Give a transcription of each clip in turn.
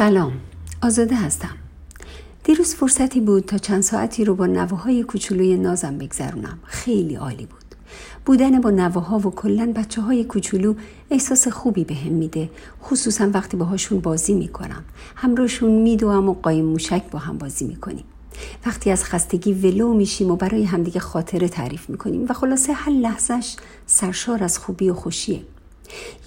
سلام. آزاده هستم. دیروز فرصتی بود تا چند ساعتی رو با نوه کوچولوی نازم بگذرونم. خیلی عالی بود. بودن با نوه و کلا بچه های کوچولو احساس خوبی به هم میده. خصوصا وقتی باهاشون بازی می‌کنم. همراهشون میدوم و قایم موشک با هم بازی می‌کنیم. وقتی از خستگی ولو میشیم و برای همدیگه خاطره تعریف می‌کنیم و خلاصه هر لحظش سرشار از خوبی و خوشیه.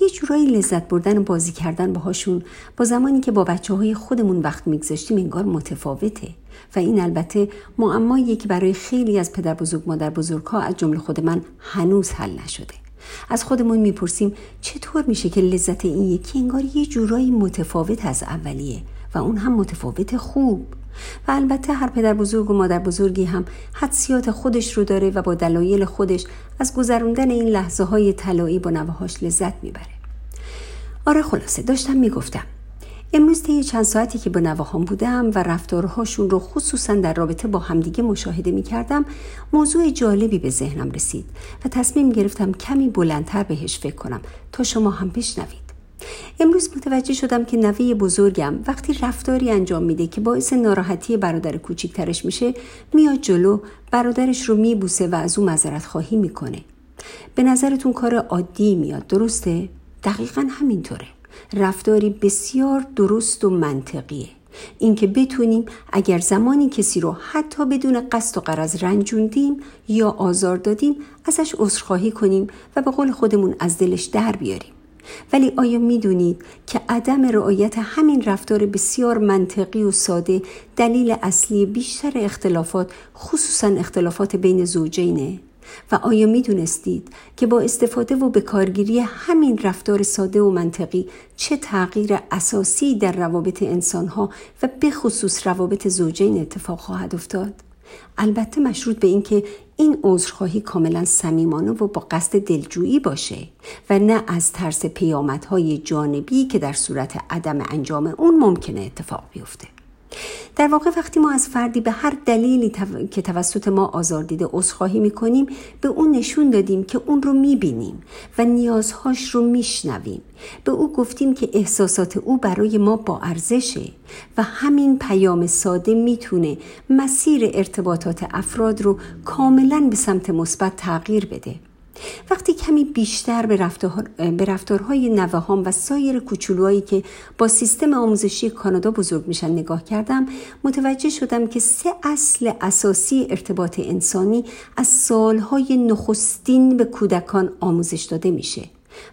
یه جورایی لذت بردن و بازی کردن باهاشون. با زمانی که با بچه های خودمون وقت میگذاشتیم انگار متفاوته. و این البته معماییه که برای خیلی از پدر بزرگ مادر بزرگ ها از جمله خود من هنوز حل نشده. از خودمون می‌پرسیم چطور میشه که لذت این یکی انگار یه جورایی متفاوت از اولیه و اون هم متفاوت خوب؟ و البته هر پدر بزرگ و مادر بزرگی هم حدسیات خودش رو داره و با دلایل خودش از گذروندن این لحظه های طلایی با نوهاش لذت می‌بره. آره خلاصه داشتم می‌گفتم. امروز طی چند ساعتی که با نواهام بودم و رفتارهاشون رو خصوصا در رابطه با همدیگه مشاهده می کردم موضوع جالبی به ذهنم رسید و تصمیم گرفتم کمی بلندتر بهش فکر کنم تا شما هم بشنوید. امروز متوجه شدم که نوه بزرگم وقتی رفتاری انجام میده که باعث ناراحتی برادر کوچیکترش میشه میاد جلو برادرش رو میبوسه و از او مذارت خواهی می‌کنه. به نظرتون کار عادی میاد درسته؟ دقیقا همینطوره. رفتاری بسیار درست و منطقیه. اینکه بتونیم اگر زمانی کسی رو حتی بدون قصد و قرض رنجوندیم یا آزار دادیم ازش عذرخواهی کنیم و به قول خودمون از دلش در بیاریم. ولی آیا می‌دونید که عدم رعایت همین رفتار بسیار منطقی و ساده دلیل اصلی بیشتر اختلافات خصوصا اختلافات بین زوجینه؟ و آیا می دونستید که با استفاده و به کارگیری همین رفتار ساده و منطقی چه تغییر اساسی در روابط انسانها و به خصوص روابط زوجین اتفاق خواهد افتاد؟ البته مشروط به اینکه این عذرخواهی کاملا صمیمانه و با قصد دلجویی باشه و نه از ترس پیامدهای جانبی که در صورت عدم انجام اون ممکنه اتفاق بیفته. در واقع وقتی ما از فردی به هر دلیلی که توسط ما آزار دیده عذرخواهی می‌کنیم به اون نشون دادیم که اون رو می‌بینیم و نیازهاش رو میشنویم. به او گفتیم که احساسات او برای ما با ارزشه و همین پیام ساده می‌تونه مسیر ارتباطات افراد رو کاملا به سمت مثبت تغییر بده. وقتی کمی بیشتر به, رفتار، به رفتارهای نوهام و سایر کوچولوهایی که با سیستم آموزشی کانادا بزرگ میشن نگاه کردم متوجه شدم که سه اصل اساسی ارتباط انسانی از سالهای نخستین به کودکان آموزش داده میشه.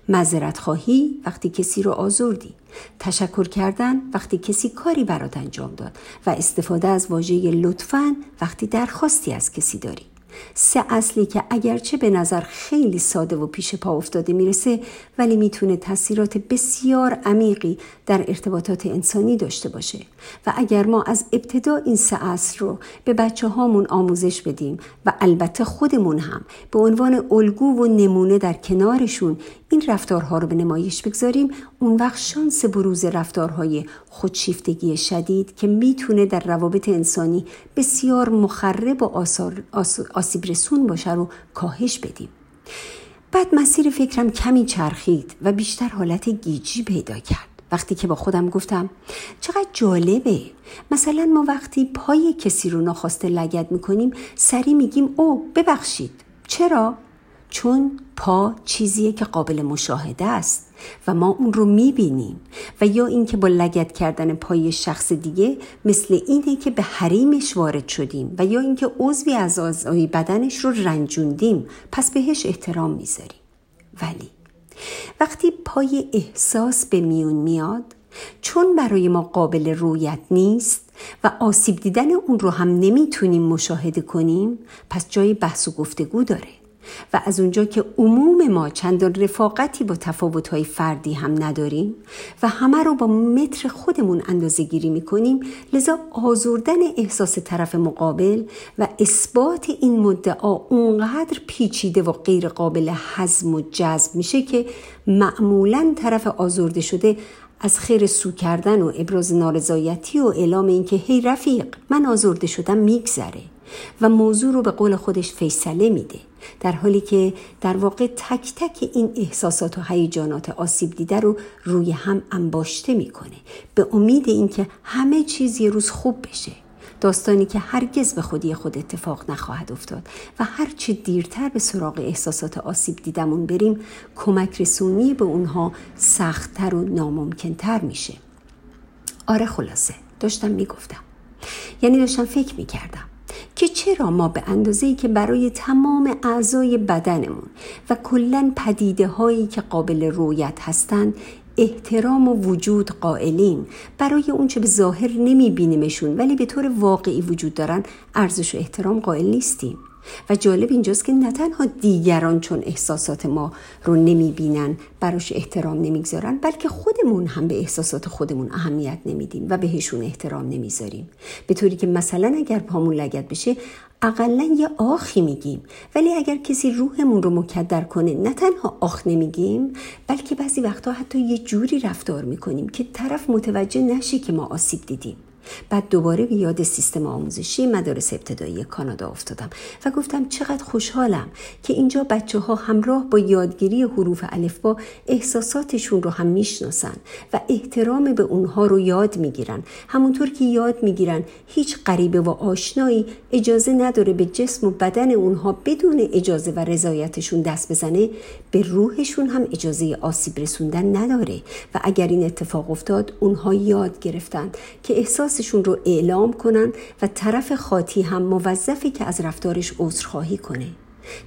مذرت خواهی وقتی کسی رو آزردی. تشکر کردن وقتی کسی کاری برات انجام داد. و استفاده از واژه لطفا وقتی درخواستی از کسی داری. سه اصلی که اگرچه به نظر خیلی ساده و پیش پا افتاده می‌رسه ولی می‌تونه تاثیرات بسیار عمیقی در ارتباطات انسانی داشته باشه. و اگر ما از ابتدا این سه اصل رو به بچه هامون آموزش بدیم و البته خودمون هم به عنوان الگو و نمونه در کنارشون این رفتارها رو به نمایش بگذاریم اون وقت شانس بروز رفتارهای خودشیفتگی شدید که می‌تونه در روابط انسانی بسیار مخرب و آثار آسیب رسون باشه رو کاهش بدیم. بعد مسیر فکرم کمی چرخید و بیشتر حالت گیجی پیدا کرد. وقتی که با خودم گفتم چقدر جالبه. مثلا ما وقتی پای کسی رو ناخواسته لگت می‌کنیم سری میگیم او ببخشید. چرا؟ چون پا چیزیه که قابل مشاهده است و ما اون رو می‌بینیم و یا اینکه با لگت کردن پای شخص دیگه مثل اینه که به حریمش وارد شدیم و یا اینکه عضوی از اعضای بدنش رو رنجوندیم پس بهش احترام می‌ذاریم. ولی وقتی پای احساس به میون میاد چون برای ما قابل رویت نیست و آسیب دیدن اون رو هم نمی‌تونیم مشاهده کنیم پس جای بحث و گفتگو داره. و از اونجا که عموم ما چندان رفاقتی با تفاوتهای فردی هم نداریم و همه رو با متر خودمون اندازه گیری می‌کنیم لذا آزردن احساس طرف مقابل و اثبات این مدعا اونقدر پیچیده و غیر قابل حزم و جذب میشه که معمولا طرف آزرده شده از خیر سو کردن و ابراز نارضایتی و اعلام اینکه هی رفیق من آزرده شدم میگذره. و موضوع رو به قول خودش فیصله میده. در حالی که در واقع تک تک این احساسات و هیجانات آسیب دیده رو روی هم انباشته می‌کنه. به امید اینکه همه چیز یه روز خوب بشه. داستانی که هرگز به خودی خود اتفاق نخواهد افتاد و هرچه دیرتر به سراغ احساسات آسیب دیدمون بریم کمک رسونی به اونها سختتر و ناممکنتر میشه. آره خلاصه داشتم می‌گفتم. یعنی داشتم فکر می‌کردم. که چرا ما به اندازه ای که برای تمام اعضای بدنمون و کلا پدیده هایی که قابل رویت هستند احترام و وجود قائلیم. برای اونچه به ظاهر نمی بینیمشون ولی به طور واقعی وجود دارن ارزش و احترام قائل نیستیم. و جالب اینجاست که نه تنها دیگران چون احساسات ما رو نمی بینن براش احترام نمی‌گذارن بلکه خودمون هم به احساسات خودمون اهمیت نمیدیم و بهشون احترام نمی‌ذاریم. به طوری که مثلا اگر پامون لگت بشه اقلا یه آخی میگیم. ولی اگر کسی روحمون رو مکدر کنه نه تنها آخ نمیگیم بلکه بعضی وقتا حتی یه جوری رفتار می‌کنیم که طرف متوجه نشه که ما آسیب دیدیم. بعد دوباره به یاد سیستم آموزشی مدارس ابتدایی کانادا افتادم و گفتم چقدر خوشحالم که اینجا بچه ها همراه با یادگیری حروف الفبا احساساتشون رو هم می‌شناسن و احترام به اونها رو یاد می‌گیرن. همونطور که یاد می‌گیرن هیچ غریبه و آشنایی اجازه نداره به جسم و بدن اونها بدون اجازه و رضایتشون دست بزنه به روحشون هم اجازه آسیب رسوندن نداره. و اگر این اتفاق افتاد اونها یاد گرفتن که احساس احساسشون رو اعلام کنن و طرف خاطی هم موظفی که از رفتارش عذرخواهی کنه.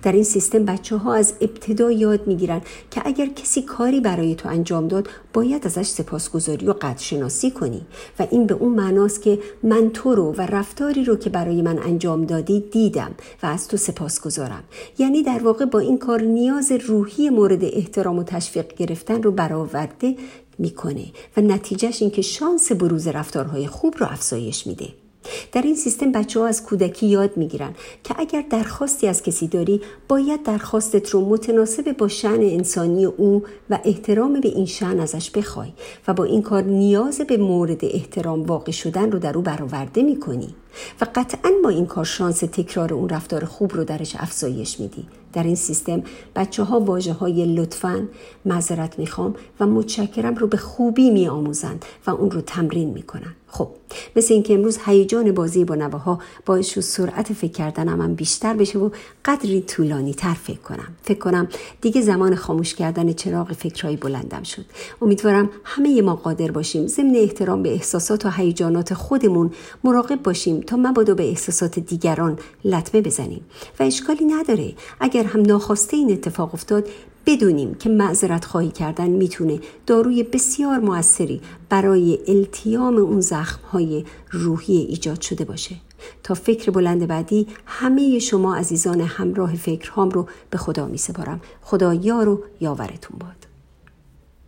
در این سیستم بچه ها از ابتدا یاد می‌گیرن که اگر کسی کاری برای تو انجام داد باید ازش سپاسگزاری و قدرشناسی کنی. و این به اون معناست که من تو رو و رفتاری رو که برای من انجام دادی دیدم و از تو سپاسگزارم. یعنی در واقع با این کار نیاز روحی مورد احترام و تشویق گرفتن رو برآورده می‌کنه. و نتیجهش این که شانس بروز رفتارهای خوب رو افزایش میده. در این سیستم بچه ها از کودکی یاد می‌گیرن که اگر درخواستی از کسی داری باید درخواستت رو متناسب با شعن انسانی او و احترام به این شعن ازش بخوای و با این کار نیاز به مورد احترام واقع شدن رو در او برآورده می‌کنی. و قطعا با این کار شانس تکرار اون رفتار خوب رو درش افزایش میدی. در این سیستم بچه ها واجه های لطفا معذرت می‌خوام و متشکرم رو به خوبی میآموزند و اون رو تمرین می‌کنن. خب مثل اینکه امروز هیجان بازی با نواها باعث شد سرعت فکر کردنم هم بیشتر بشه و قدری طولانی تر فکر کنم. فکر کنم دیگه زمان خاموش کردن چراغ فکرهایی بلندم شد. امیدوارم همه ما قادر باشیم ضمن احترام به احساسات و هیجانات خودمون مراقب باشیم تا مبادا به احساسات دیگران لطمه بزنیم و اشکالی نداره. اگر هم ناخواسته این اتفاق افتاد بدونیم که معذرت خواهی کردن می‌تونه داروی بسیار موثری برای التیام اون زخم های روحی ایجاد شده باشه. تا فکر بلند بعدی همه شما عزیزان همراه فکرهام رو به خدا می سپارم خدا یار و یاورتون باد.